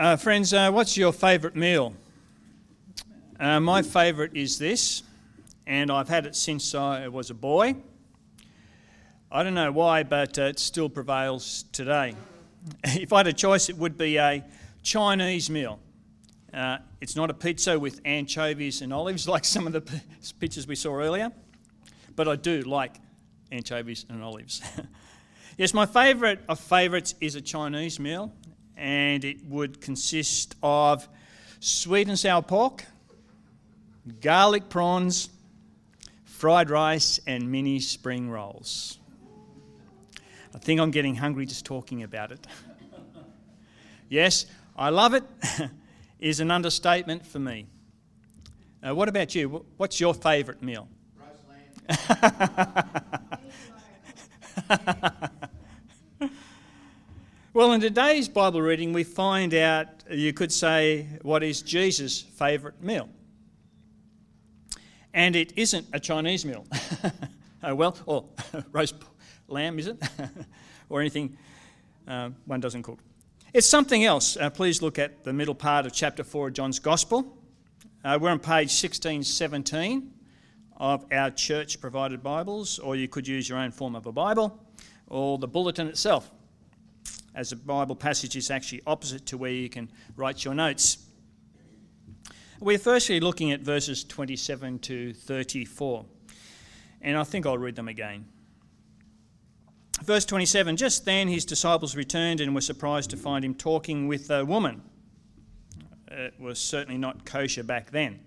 Uh, friends, uh, what's your favourite meal? Uh, my favourite is this, and I've had it since I was a boy. I don't know why, but uh, it still prevails today. if I had a choice, it would be a Chinese meal. Uh, it's not a pizza with anchovies and olives like some of the pictures we saw earlier, but I do like anchovies and olives. yes, my favourite of favourites is a Chinese meal, and it would consist of sweet and sour pork, garlic prawns, fried rice, and mini spring rolls. I think I'm getting hungry just talking about it. yes, I love it, is an understatement for me. Uh, what about you? What's your favourite meal? well, in today's Bible reading, we find out, you could say, what is Jesus' favourite meal. And it isn't a Chinese meal. oh, well, or roast lamb, is it? or anything uh, one doesn't cook. It's something else. Uh, please look at the middle part of chapter 4 of John's Gospel. Uh, we're on page 1617 of our church provided Bibles, or you could use your own form of a Bible, or the bulletin itself, as the Bible passage is actually opposite to where you can write your notes. We're firstly looking at verses 27 to 34, and I think I'll read them again. Verse 27 Just then his disciples returned and were surprised to find him talking with a woman. It was certainly not kosher back then.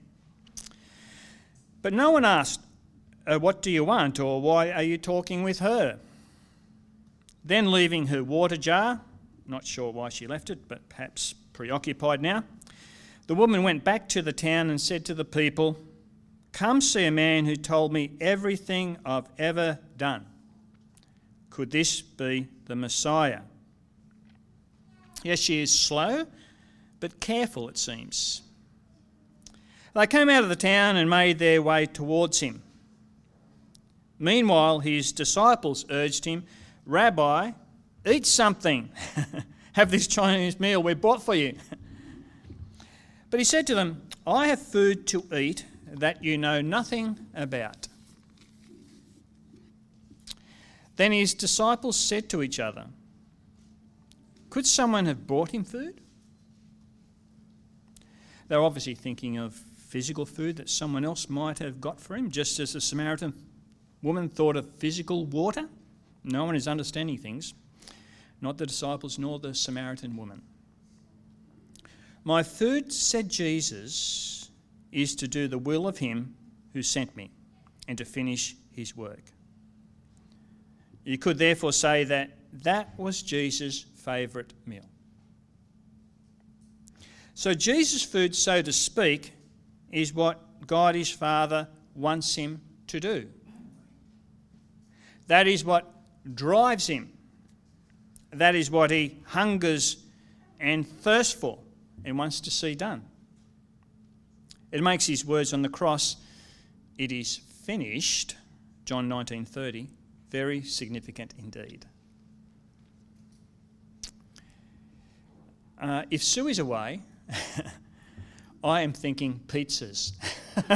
But no one asked, uh, What do you want? or Why are you talking with her? Then, leaving her water jar, not sure why she left it, but perhaps preoccupied now, the woman went back to the town and said to the people, Come see a man who told me everything I've ever done. Could this be the Messiah? Yes, she is slow, but careful, it seems. They came out of the town and made their way towards him. Meanwhile, his disciples urged him, Rabbi, eat something. have this Chinese meal we bought for you. but he said to them, I have food to eat that you know nothing about. Then his disciples said to each other, Could someone have brought him food? They're obviously thinking of physical food that someone else might have got for him, just as the Samaritan woman thought of physical water. No one is understanding things, not the disciples nor the Samaritan woman. My food, said Jesus, is to do the will of him who sent me and to finish his work. You could therefore say that that was Jesus' favourite meal. So, Jesus' food, so to speak, is what God his Father wants him to do. That is what drives him. That is what he hungers and thirsts for and wants to see done. It makes his words on the cross, it is finished, John 19:30, very significant indeed. Uh, if Sue is away, I am thinking pizzas.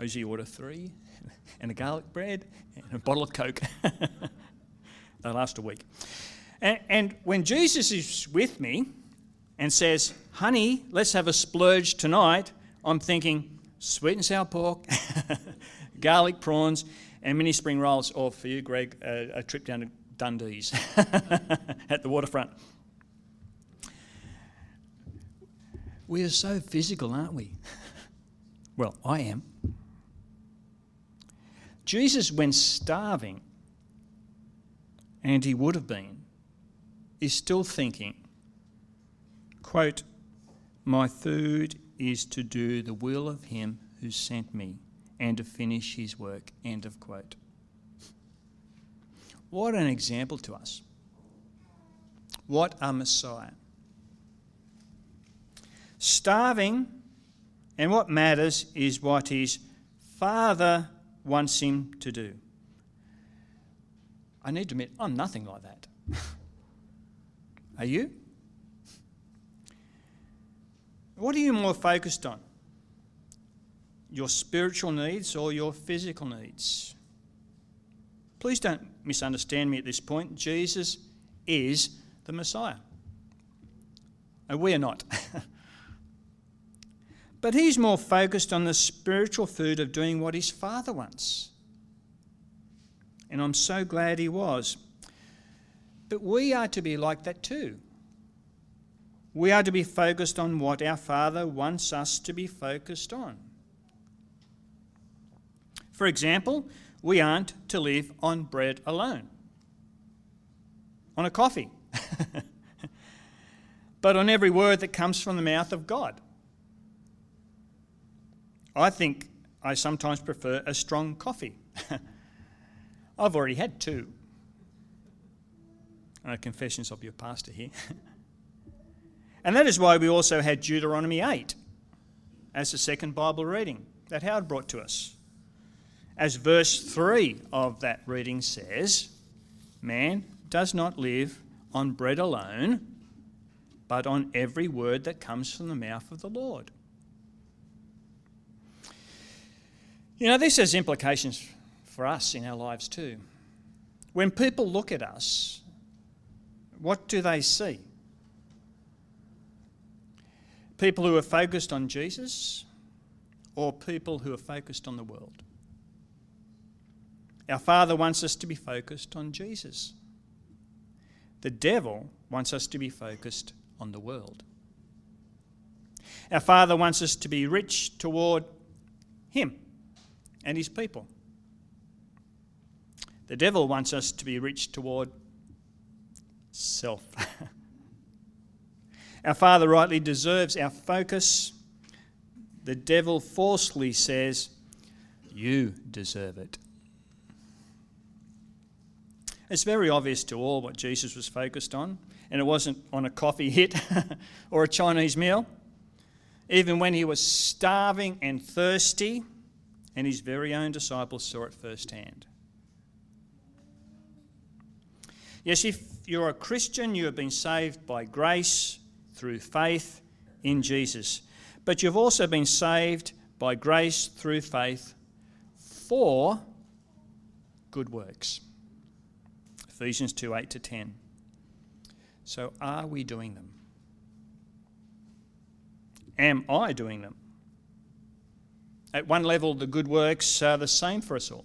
I usually order three, and a garlic bread, and a bottle of Coke. they last a week. And, and when Jesus is with me and says, honey, let's have a splurge tonight, I'm thinking sweet and sour pork, garlic prawns, and mini spring rolls, or for you, Greg, a, a trip down to Dundee's at the waterfront. We are so physical, aren't we? well, I am. Jesus, when starving, and he would have been, is still thinking, quote, My food is to do the will of him who sent me and to finish his work. End of quote. What an example to us. What a Messiah. Starving, and what matters is what his Father wants him to do. I need to admit, I'm nothing like that. Are you? What are you more focused on? Your spiritual needs or your physical needs? Please don't misunderstand me at this point. Jesus is the Messiah. And we are not. but he's more focused on the spiritual food of doing what his Father wants. And I'm so glad he was. But we are to be like that too. We are to be focused on what our Father wants us to be focused on. For example, we aren't to live on bread alone, on a coffee, but on every word that comes from the mouth of God. I think I sometimes prefer a strong coffee. I've already had two. Confessions of your pastor here. and that is why we also had Deuteronomy 8 as the second Bible reading that Howard brought to us. As verse 3 of that reading says, Man does not live on bread alone, but on every word that comes from the mouth of the Lord. You know, this has implications for us in our lives too. When people look at us, what do they see? People who are focused on Jesus or people who are focused on the world? Our Father wants us to be focused on Jesus. The devil wants us to be focused on the world. Our Father wants us to be rich toward Him and His people. The devil wants us to be rich toward self. our Father rightly deserves our focus. The devil falsely says, You deserve it. It's very obvious to all what Jesus was focused on, and it wasn't on a coffee hit or a Chinese meal. Even when he was starving and thirsty, and his very own disciples saw it firsthand. Yes, if you're a Christian, you have been saved by grace through faith in Jesus. But you've also been saved by grace through faith for good works. Ephesians 2 8 to 10. So, are we doing them? Am I doing them? At one level, the good works are the same for us all.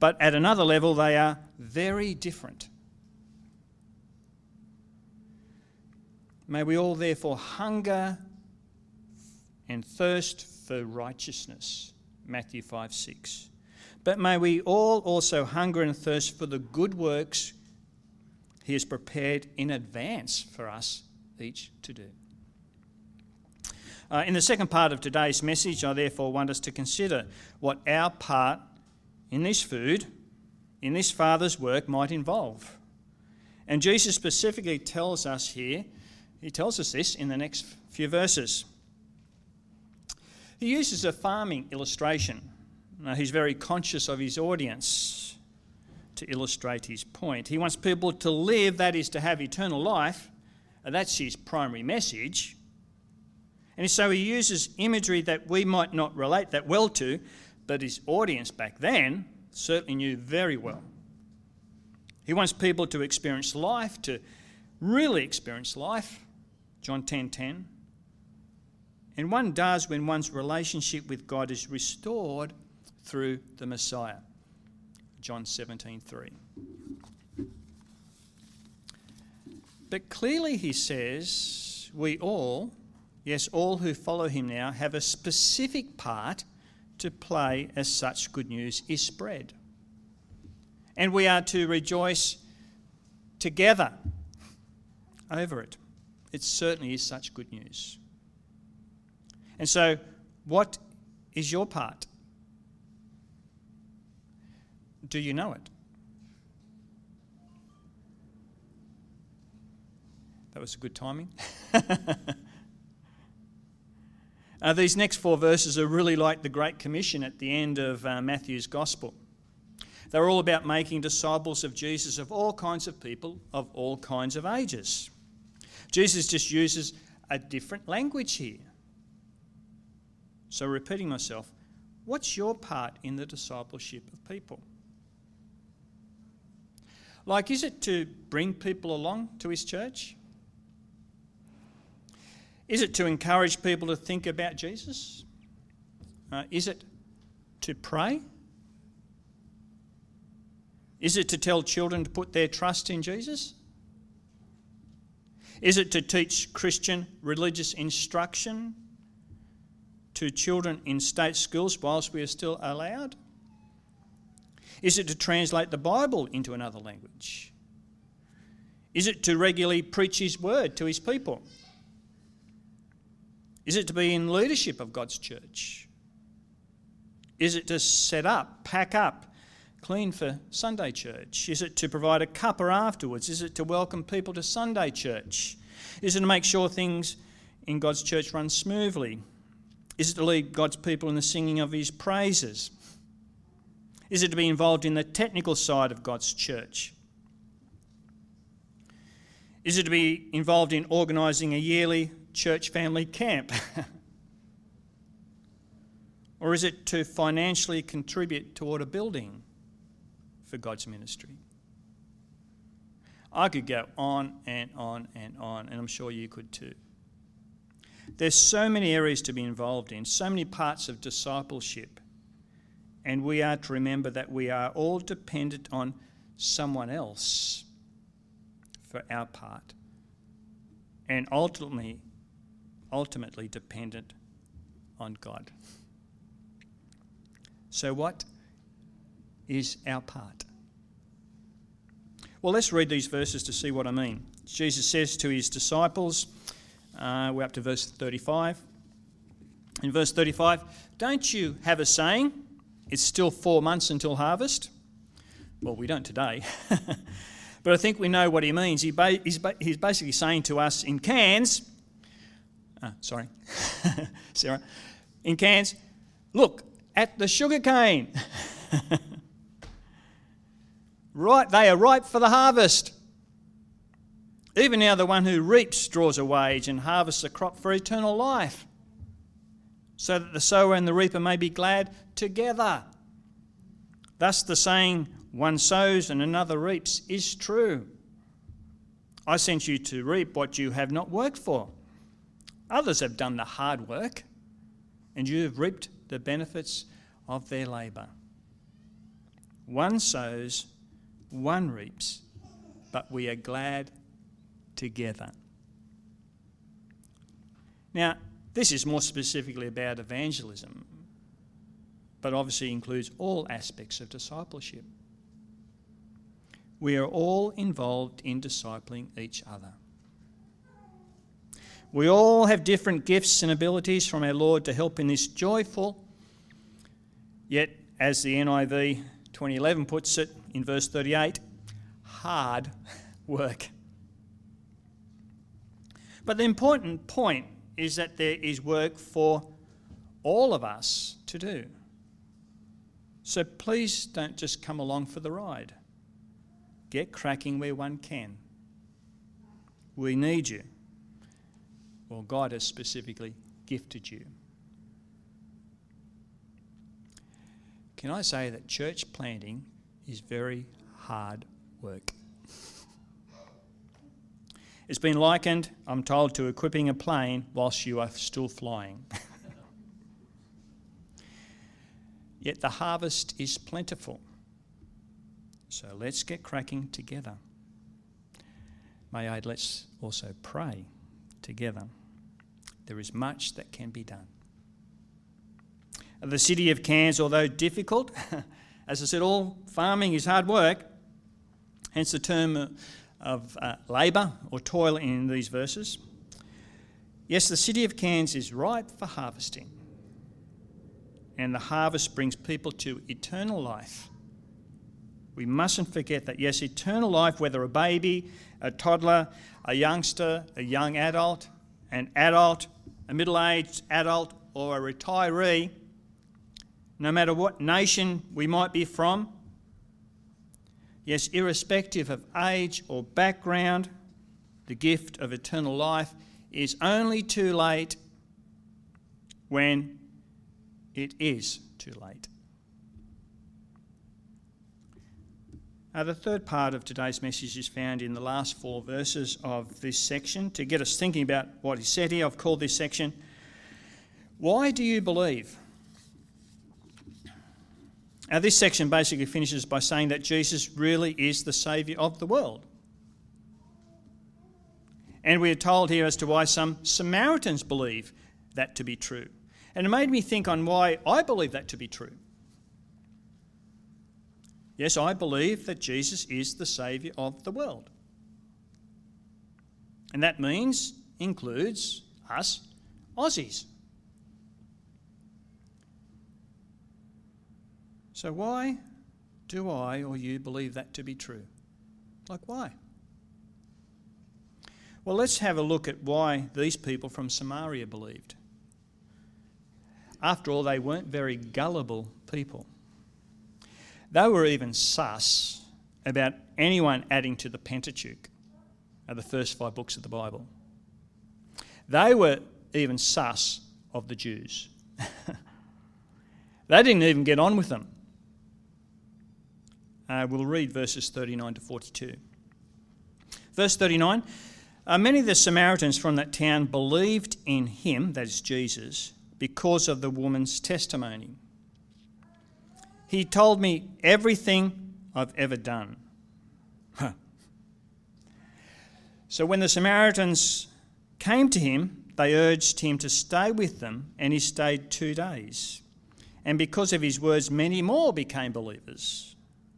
But at another level, they are very different. May we all therefore hunger and thirst for righteousness. Matthew 5 6. But may we all also hunger and thirst for the good works He has prepared in advance for us each to do. Uh, in the second part of today's message, I therefore want us to consider what our part in this food, in this Father's work, might involve. And Jesus specifically tells us here, he tells us this in the next few verses. He uses a farming illustration now, he's very conscious of his audience to illustrate his point. He wants people to live, that is, to have eternal life. That's his primary message. And so he uses imagery that we might not relate that well to, but his audience back then certainly knew very well. He wants people to experience life, to really experience life. John 10:10. 10, 10. And one does when one's relationship with God is restored through the Messiah. John 17:3. But clearly he says we all, yes, all who follow him now, have a specific part to play as such good news is spread. And we are to rejoice together over it. It certainly is such good news. And so, what is your part? Do you know it? That was a good timing. uh, these next four verses are really like the Great Commission at the end of uh, Matthew's Gospel. They're all about making disciples of Jesus of all kinds of people, of all kinds of ages. Jesus just uses a different language here. So, repeating myself, what's your part in the discipleship of people? Like, is it to bring people along to his church? Is it to encourage people to think about Jesus? Uh, is it to pray? Is it to tell children to put their trust in Jesus? Is it to teach Christian religious instruction to children in state schools whilst we are still allowed? Is it to translate the Bible into another language? Is it to regularly preach His word to His people? Is it to be in leadership of God's church? Is it to set up, pack up, clean for Sunday church? Is it to provide a cuppa afterwards? Is it to welcome people to Sunday church? Is it to make sure things in God's church run smoothly? Is it to lead God's people in the singing of His praises? Is it to be involved in the technical side of God's church? Is it to be involved in organising a yearly church family camp? or is it to financially contribute toward a building for God's ministry? I could go on and on and on, and I'm sure you could too. There's so many areas to be involved in, so many parts of discipleship, and we are to remember that we are all dependent on someone else for our part, and ultimately, ultimately dependent on God. So, what is our part? Well, let's read these verses to see what I mean. Jesus says to his disciples, uh, we're up to verse 35. In verse 35, don't you have a saying, it's still four months until harvest? Well, we don't today. but I think we know what he means. He ba- he's, ba- he's basically saying to us in Cairns, uh, sorry, Sarah, in Cairns, look at the sugar cane. right, they are ripe for the harvest. Even now, the one who reaps draws a wage and harvests a crop for eternal life, so that the sower and the reaper may be glad together. Thus, the saying, one sows and another reaps, is true. I sent you to reap what you have not worked for. Others have done the hard work, and you have reaped the benefits of their labour. One sows, one reaps, but we are glad together. Now, this is more specifically about evangelism, but obviously includes all aspects of discipleship. We are all involved in discipling each other. We all have different gifts and abilities from our Lord to help in this joyful, yet, as the NIV 2011 puts it in verse 38, hard work. But the important point is that there is work for all of us to do. So please don't just come along for the ride. Get cracking where one can. We need you. Well, God has specifically gifted you. Can I say that church planting is very hard work? It's been likened, I'm told, to equipping a plane whilst you are still flying. Yet the harvest is plentiful. So let's get cracking together. May I let's also pray together. There is much that can be done. The city of Cairns, although difficult, as I said, all farming is hard work, hence the term of uh, labour or toil in these verses. Yes, the city of Cairns is ripe for harvesting, and the harvest brings people to eternal life. We mustn't forget that, yes, eternal life, whether a baby, a toddler, a youngster, a young adult, an adult, a middle aged adult, or a retiree, no matter what nation we might be from, Yes, irrespective of age or background, the gift of eternal life is only too late when it is too late. Uh, the third part of today's message is found in the last four verses of this section. To get us thinking about what he said here, I've called this section, Why Do You Believe? Now, this section basically finishes by saying that Jesus really is the Saviour of the world. And we are told here as to why some Samaritans believe that to be true. And it made me think on why I believe that to be true. Yes, I believe that Jesus is the Saviour of the world. And that means, includes us Aussies. So, why do I or you believe that to be true? Like, why? Well, let's have a look at why these people from Samaria believed. After all, they weren't very gullible people. They were even sus about anyone adding to the Pentateuch, the first five books of the Bible. They were even sus of the Jews. they didn't even get on with them. Uh, we'll read verses 39 to 42. Verse 39 uh, Many of the Samaritans from that town believed in him, that is Jesus, because of the woman's testimony. He told me everything I've ever done. so when the Samaritans came to him, they urged him to stay with them, and he stayed two days. And because of his words, many more became believers.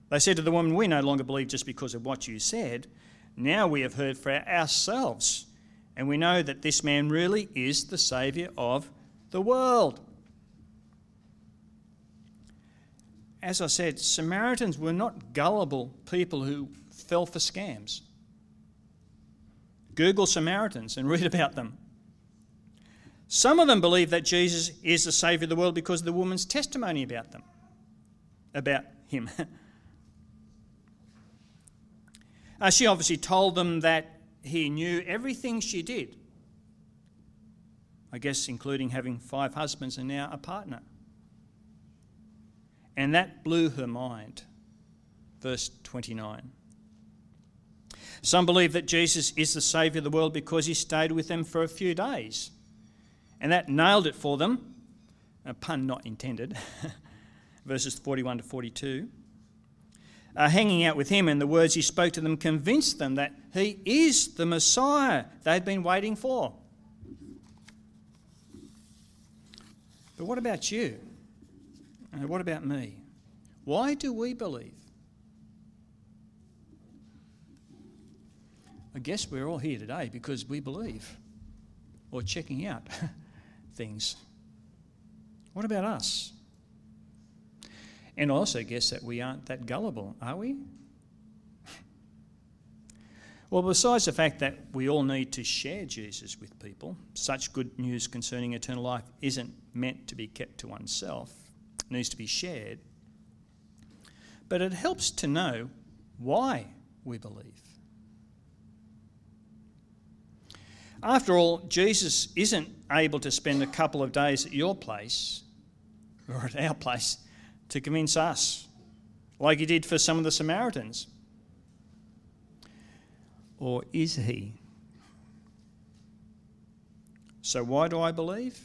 They said to the woman, We no longer believe just because of what you said. Now we have heard for ourselves, and we know that this man really is the Saviour of the world. As I said, Samaritans were not gullible people who fell for scams. Google Samaritans and read about them. Some of them believe that Jesus is the Saviour of the world because of the woman's testimony about them, about him. Uh, she obviously told them that he knew everything she did. I guess, including having five husbands and now a partner. And that blew her mind. Verse 29. Some believe that Jesus is the Saviour of the world because he stayed with them for a few days. And that nailed it for them. A pun not intended. Verses 41 to 42 uh, hanging out with him and the words he spoke to them convinced them that he is the Messiah they'd been waiting for. But what about you? And what about me? Why do we believe? I guess we're all here today because we believe or checking out things. What about us? And I also guess that we aren't that gullible, are we? Well, besides the fact that we all need to share Jesus with people, such good news concerning eternal life isn't meant to be kept to oneself, needs to be shared. But it helps to know why we believe. After all, Jesus isn't able to spend a couple of days at your place or at our place to convince us, like he did for some of the Samaritans? Or is he? So, why do I believe?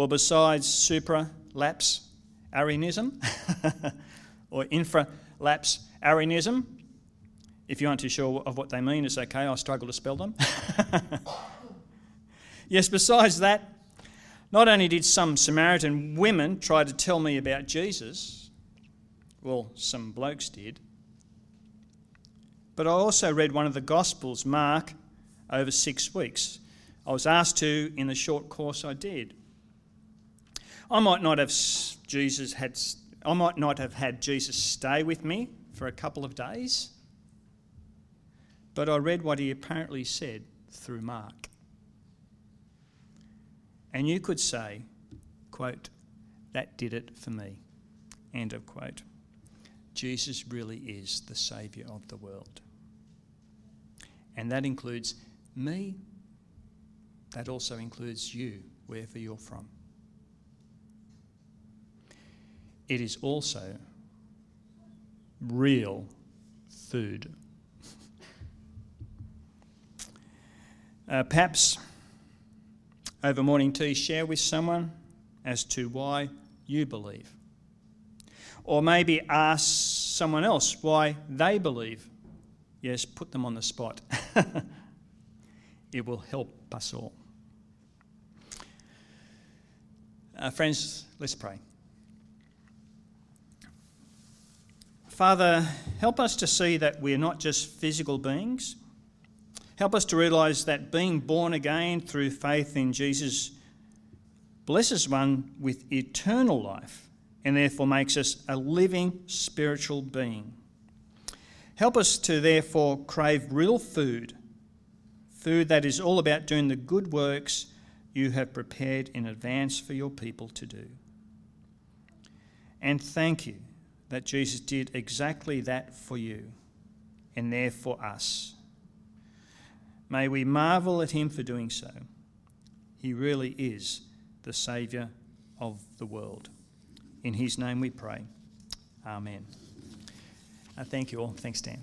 Well, besides supralapse Arianism or infralapse Arianism, if you aren't too sure of what they mean, it's okay, I struggle to spell them. yes, besides that, not only did some Samaritan women try to tell me about Jesus, well, some blokes did, but I also read one of the Gospels, Mark, over six weeks. I was asked to in the short course I did. I might not have Jesus had I might not have had Jesus stay with me for a couple of days, but I read what he apparently said through Mark. And you could say, quote, that did it for me. End of quote. Jesus really is the Saviour of the world. And that includes me, that also includes you, wherever you're from. It is also real food. Uh, perhaps over morning tea, share with someone as to why you believe. Or maybe ask someone else why they believe. Yes, put them on the spot. it will help us all. Uh, friends, let's pray. Father, help us to see that we're not just physical beings. Help us to realise that being born again through faith in Jesus blesses one with eternal life and therefore makes us a living spiritual being. Help us to therefore crave real food, food that is all about doing the good works you have prepared in advance for your people to do. And thank you that Jesus did exactly that for you and there for us. May we marvel at him for doing so. He really is the Saviour of the world. In his name we pray. Amen. Uh, thank you all. Thanks, Dan.